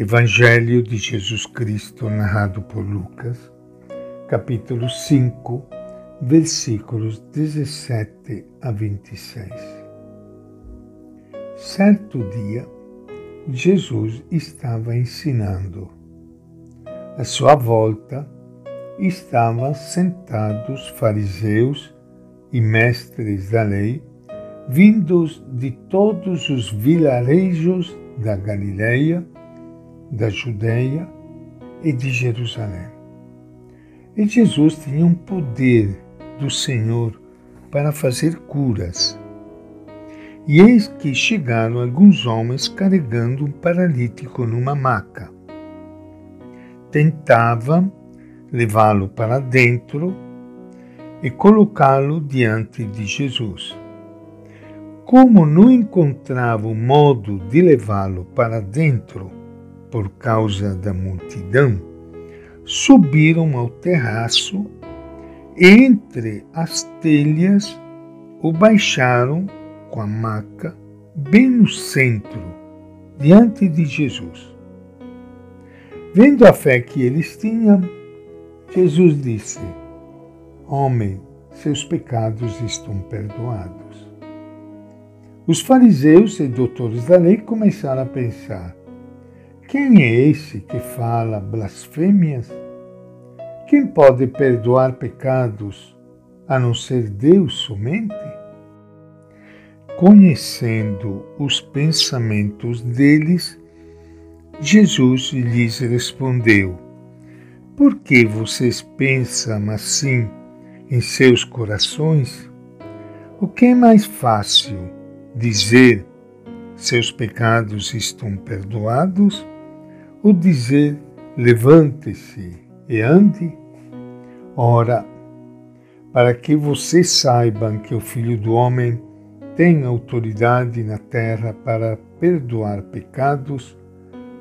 Evangelho de Jesus Cristo, narrado por Lucas, capítulo 5, versículos 17 a 26. Certo dia, Jesus estava ensinando. À sua volta estavam sentados fariseus e mestres da lei, vindos de todos os vilarejos da Galileia da Judéia e de Jerusalém. E Jesus tinha um poder do Senhor para fazer curas. E eis que chegaram alguns homens carregando um paralítico numa maca. Tentavam levá-lo para dentro e colocá-lo diante de Jesus. Como não encontravam modo de levá-lo para dentro, por causa da multidão, subiram ao terraço entre as telhas o baixaram com a maca bem no centro, diante de Jesus. Vendo a fé que eles tinham, Jesus disse: Homem, seus pecados estão perdoados. Os fariseus e doutores da lei começaram a pensar: quem é esse que fala blasfêmias? Quem pode perdoar pecados a não ser Deus somente? Conhecendo os pensamentos deles, Jesus lhes respondeu: Por que vocês pensam assim em seus corações? O que é mais fácil dizer: seus pecados estão perdoados? O dizer levante-se e ande? Ora, para que vocês saibam que o Filho do Homem tem autoridade na terra para perdoar pecados,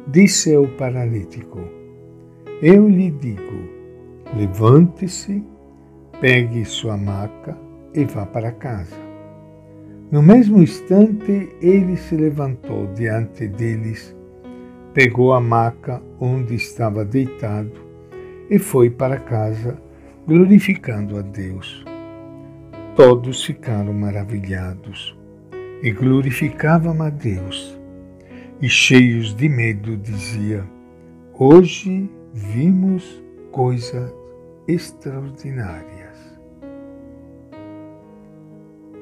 disse ao paralítico: Eu lhe digo, levante-se, pegue sua maca e vá para casa. No mesmo instante, ele se levantou diante deles pegou a maca onde estava deitado e foi para casa, glorificando a Deus. Todos ficaram maravilhados e glorificavam a Deus. E cheios de medo dizia: Hoje vimos coisas extraordinárias.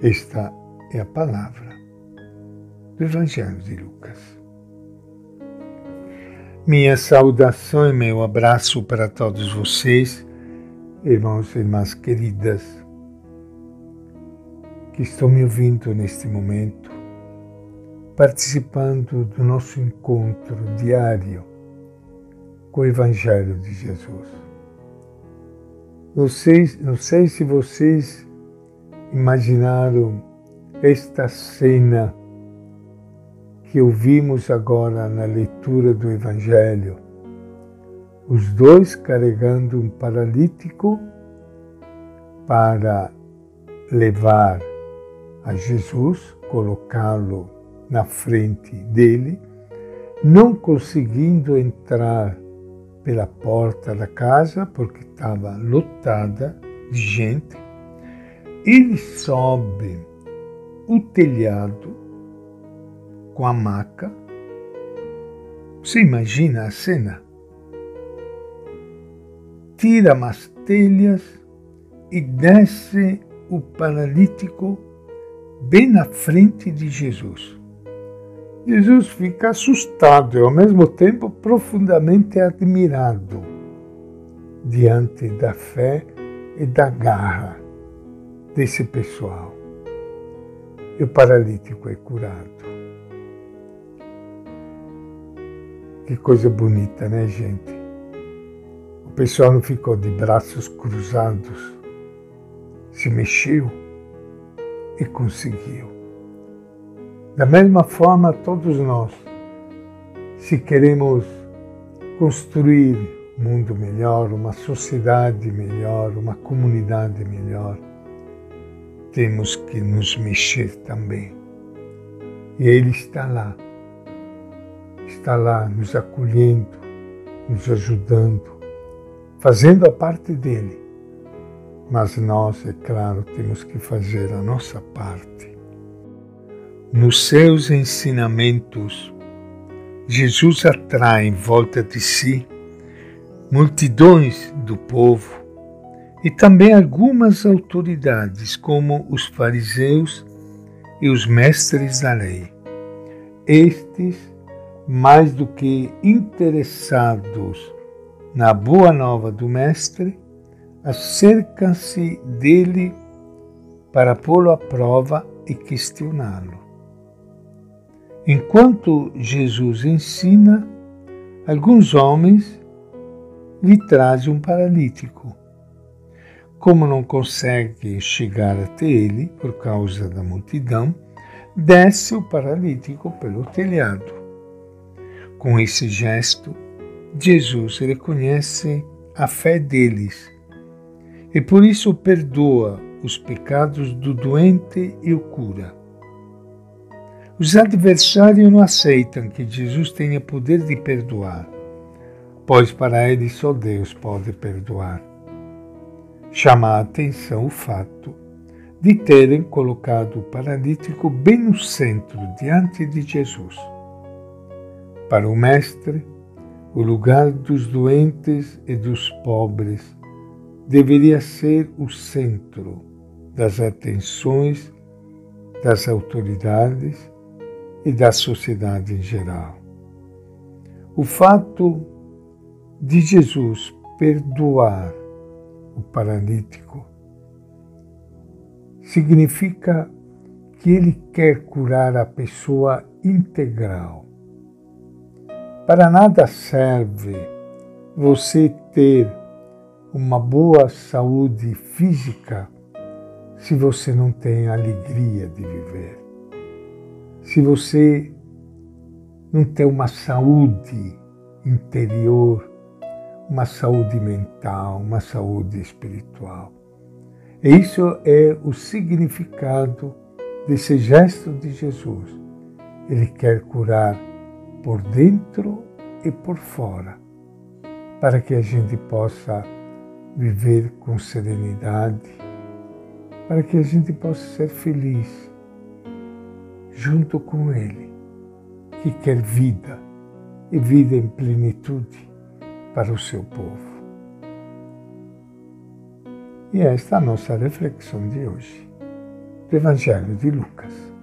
Esta é a palavra do Evangelho de Lucas. Minha saudação e meu abraço para todos vocês, irmãos e irmãs queridas, que estão me ouvindo neste momento, participando do nosso encontro diário com o Evangelho de Jesus. Não sei, não sei se vocês imaginaram esta cena que ouvimos agora na leitura do Evangelho. Os dois carregando um paralítico para levar a Jesus, colocá-lo na frente dele, não conseguindo entrar pela porta da casa porque estava lotada de gente, ele sobe o telhado com a maca. Você imagina a cena? Tira as telhas e desce o paralítico bem na frente de Jesus. Jesus fica assustado e ao mesmo tempo profundamente admirado diante da fé e da garra desse pessoal. E o paralítico é curado. Que coisa bonita, né, gente? O pessoal não ficou de braços cruzados, se mexeu e conseguiu. Da mesma forma, todos nós, se queremos construir um mundo melhor, uma sociedade melhor, uma comunidade melhor, temos que nos mexer também. E Ele está lá está lá nos acolhendo, nos ajudando, fazendo a parte dele. Mas nós, é claro, temos que fazer a nossa parte. Nos seus ensinamentos, Jesus atrai em volta de si multidões do povo e também algumas autoridades, como os fariseus e os mestres da lei. Estes, mais do que interessados na boa nova do Mestre, acercam-se dele para pô-lo à prova e questioná-lo. Enquanto Jesus ensina, alguns homens lhe trazem um paralítico. Como não consegue chegar até ele por causa da multidão, desce o paralítico pelo telhado. Com esse gesto, Jesus reconhece a fé deles e por isso perdoa os pecados do doente e o cura. Os adversários não aceitam que Jesus tenha poder de perdoar, pois para eles só Deus pode perdoar. Chama a atenção o fato de terem colocado o paralítico bem no centro, diante de Jesus. Para o Mestre, o lugar dos doentes e dos pobres deveria ser o centro das atenções das autoridades e da sociedade em geral. O fato de Jesus perdoar o paralítico significa que ele quer curar a pessoa integral. Para nada serve você ter uma boa saúde física se você não tem alegria de viver. Se você não tem uma saúde interior, uma saúde mental, uma saúde espiritual. E isso é o significado desse gesto de Jesus. Ele quer curar por dentro e por fora, para que a gente possa viver com serenidade, para que a gente possa ser feliz junto com Ele, que quer vida e vida em plenitude para o seu povo. E esta é a nossa reflexão de hoje, do Evangelho de Lucas.